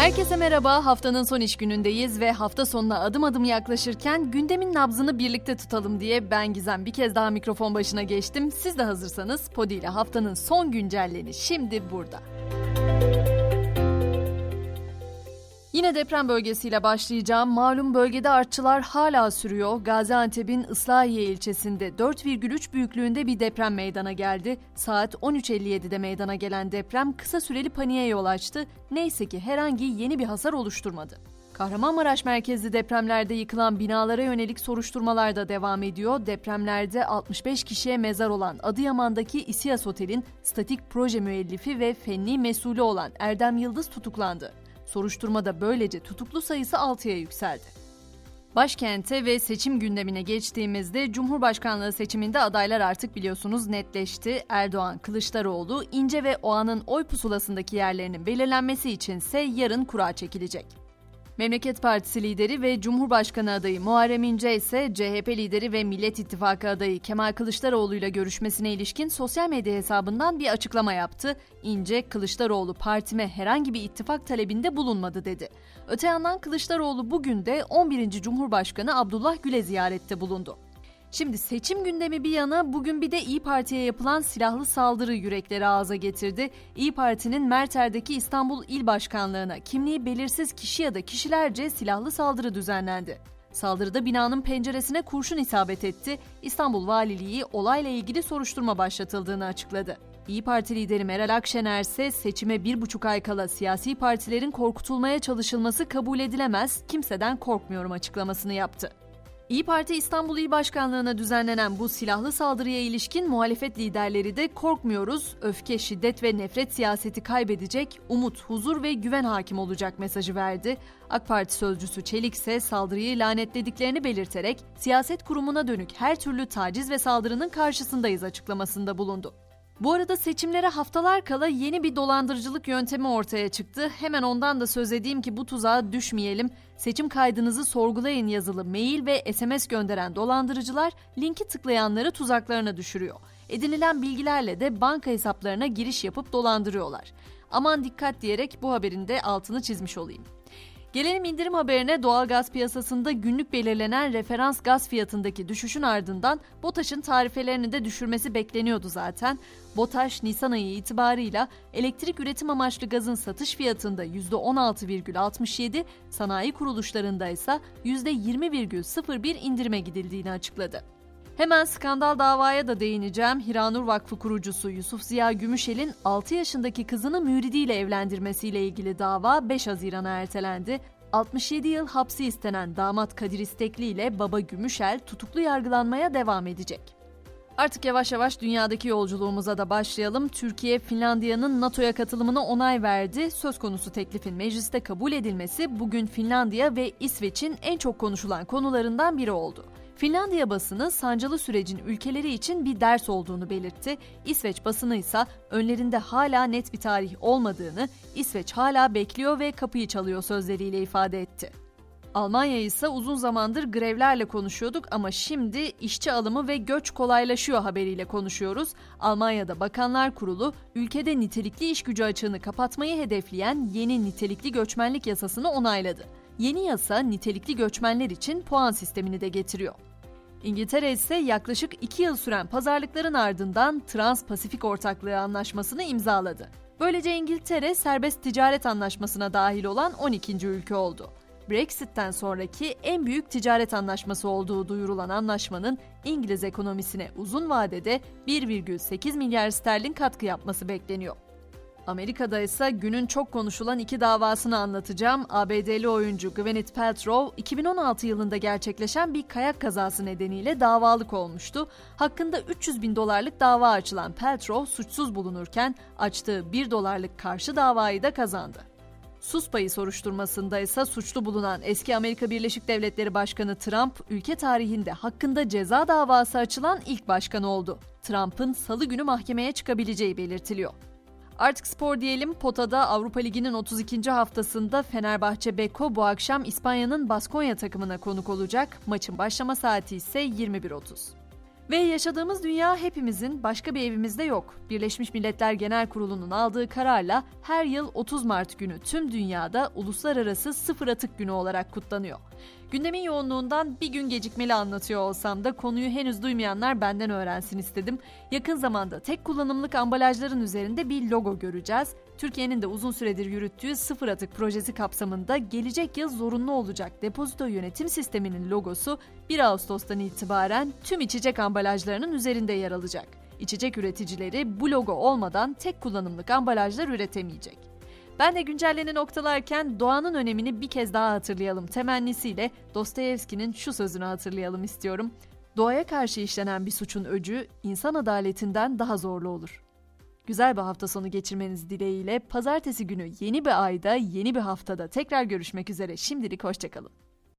Herkese merhaba. Haftanın son iş günündeyiz ve hafta sonuna adım adım yaklaşırken gündemin nabzını birlikte tutalım diye ben Gizem bir kez daha mikrofon başına geçtim. Siz de hazırsanız Podi ile haftanın son güncelleni şimdi burada. Yine deprem bölgesiyle başlayacağım. Malum bölgede artçılar hala sürüyor. Gaziantep'in Islahiye ilçesinde 4,3 büyüklüğünde bir deprem meydana geldi. Saat 13.57'de meydana gelen deprem kısa süreli paniğe yol açtı. Neyse ki herhangi yeni bir hasar oluşturmadı. Kahramanmaraş merkezli depremlerde yıkılan binalara yönelik soruşturmalar da devam ediyor. Depremlerde 65 kişiye mezar olan Adıyaman'daki İSİAS Otel'in statik proje müellifi ve fenli mesulü olan Erdem Yıldız tutuklandı. Soruşturmada böylece tutuklu sayısı 6'ya yükseldi. Başkente ve seçim gündemine geçtiğimizde Cumhurbaşkanlığı seçiminde adaylar artık biliyorsunuz netleşti. Erdoğan, Kılıçdaroğlu, İnce ve Oğan'ın oy pusulasındaki yerlerinin belirlenmesi içinse yarın kura çekilecek. Memleket Partisi lideri ve Cumhurbaşkanı adayı Muharrem İnce ise CHP lideri ve Millet İttifakı adayı Kemal Kılıçdaroğlu ile görüşmesine ilişkin sosyal medya hesabından bir açıklama yaptı. İnce, Kılıçdaroğlu partime herhangi bir ittifak talebinde bulunmadı dedi. Öte yandan Kılıçdaroğlu bugün de 11. Cumhurbaşkanı Abdullah Gül'e ziyarette bulundu. Şimdi seçim gündemi bir yana bugün bir de İyi Parti'ye yapılan silahlı saldırı yürekleri ağza getirdi. İyi Parti'nin Merter'deki İstanbul İl Başkanlığı'na kimliği belirsiz kişi ya da kişilerce silahlı saldırı düzenlendi. Saldırıda binanın penceresine kurşun isabet etti. İstanbul Valiliği olayla ilgili soruşturma başlatıldığını açıkladı. İyi Parti lideri Meral Akşener ise seçime bir buçuk ay kala siyasi partilerin korkutulmaya çalışılması kabul edilemez, kimseden korkmuyorum açıklamasını yaptı. İyi Parti İstanbul İl Başkanlığı'na düzenlenen bu silahlı saldırıya ilişkin muhalefet liderleri de korkmuyoruz, öfke, şiddet ve nefret siyaseti kaybedecek, umut, huzur ve güven hakim olacak mesajı verdi. AK Parti sözcüsü Çelik ise saldırıyı lanetlediklerini belirterek siyaset kurumuna dönük her türlü taciz ve saldırının karşısındayız açıklamasında bulundu. Bu arada seçimlere haftalar kala yeni bir dolandırıcılık yöntemi ortaya çıktı. Hemen ondan da söz edeyim ki bu tuzağa düşmeyelim. Seçim kaydınızı sorgulayın yazılı mail ve SMS gönderen dolandırıcılar linki tıklayanları tuzaklarına düşürüyor. Edinilen bilgilerle de banka hesaplarına giriş yapıp dolandırıyorlar. Aman dikkat diyerek bu haberin de altını çizmiş olayım. Gelelim indirim haberine doğal gaz piyasasında günlük belirlenen referans gaz fiyatındaki düşüşün ardından BOTAŞ'ın tarifelerinin de düşürmesi bekleniyordu zaten. BOTAŞ Nisan ayı itibarıyla elektrik üretim amaçlı gazın satış fiyatında %16,67, sanayi kuruluşlarında ise %20,01 indirime gidildiğini açıkladı. Hemen skandal davaya da değineceğim. Hiranur Vakfı kurucusu Yusuf Ziya Gümüşel'in 6 yaşındaki kızını müridiyle evlendirmesiyle ilgili dava 5 Haziran'a ertelendi. 67 yıl hapsi istenen damat Kadir İstekli ile baba Gümüşel tutuklu yargılanmaya devam edecek. Artık yavaş yavaş dünyadaki yolculuğumuza da başlayalım. Türkiye, Finlandiya'nın NATO'ya katılımına onay verdi. Söz konusu teklifin mecliste kabul edilmesi bugün Finlandiya ve İsveç'in en çok konuşulan konularından biri oldu. Finlandiya basını sancılı sürecin ülkeleri için bir ders olduğunu belirtti. İsveç basını ise önlerinde hala net bir tarih olmadığını, İsveç hala bekliyor ve kapıyı çalıyor sözleriyle ifade etti. Almanya ise uzun zamandır grevlerle konuşuyorduk ama şimdi işçi alımı ve göç kolaylaşıyor haberiyle konuşuyoruz. Almanya'da Bakanlar Kurulu ülkede nitelikli iş gücü açığını kapatmayı hedefleyen yeni nitelikli göçmenlik yasasını onayladı. Yeni yasa nitelikli göçmenler için puan sistemini de getiriyor. İngiltere ise yaklaşık 2 yıl süren pazarlıkların ardından Trans-Pasifik Ortaklığı Anlaşması'nı imzaladı. Böylece İngiltere serbest ticaret anlaşmasına dahil olan 12. ülke oldu. Brexit'ten sonraki en büyük ticaret anlaşması olduğu duyurulan anlaşmanın İngiliz ekonomisine uzun vadede 1,8 milyar sterlin katkı yapması bekleniyor. Amerika'da ise günün çok konuşulan iki davasını anlatacağım. ABD'li oyuncu Gwyneth Paltrow 2016 yılında gerçekleşen bir kayak kazası nedeniyle davalık olmuştu. Hakkında 300 bin dolarlık dava açılan Paltrow suçsuz bulunurken açtığı 1 dolarlık karşı davayı da kazandı. Sus payı soruşturmasında ise suçlu bulunan eski Amerika Birleşik Devletleri Başkanı Trump, ülke tarihinde hakkında ceza davası açılan ilk başkan oldu. Trump'ın salı günü mahkemeye çıkabileceği belirtiliyor. Artık spor diyelim. Pota'da Avrupa Ligi'nin 32. haftasında Fenerbahçe Beko bu akşam İspanya'nın Baskonya takımına konuk olacak. Maçın başlama saati ise 21.30. Ve yaşadığımız dünya hepimizin başka bir evimizde yok. Birleşmiş Milletler Genel Kurulu'nun aldığı kararla her yıl 30 Mart günü tüm dünyada Uluslararası Sıfır Atık Günü olarak kutlanıyor. Gündemin yoğunluğundan bir gün gecikmeli anlatıyor olsam da konuyu henüz duymayanlar benden öğrensin istedim. Yakın zamanda tek kullanımlık ambalajların üzerinde bir logo göreceğiz. Türkiye'nin de uzun süredir yürüttüğü sıfır atık projesi kapsamında gelecek yıl zorunlu olacak depozito yönetim sisteminin logosu 1 Ağustos'tan itibaren tüm içecek ambalajlarının üzerinde yer alacak. İçecek üreticileri bu logo olmadan tek kullanımlık ambalajlar üretemeyecek. Ben de güncelleni noktalarken doğanın önemini bir kez daha hatırlayalım temennisiyle Dostoyevski'nin şu sözünü hatırlayalım istiyorum. Doğaya karşı işlenen bir suçun öcü insan adaletinden daha zorlu olur. Güzel bir hafta sonu geçirmeniz dileğiyle pazartesi günü yeni bir ayda, yeni bir haftada tekrar görüşmek üzere. Şimdilik hoşçakalın.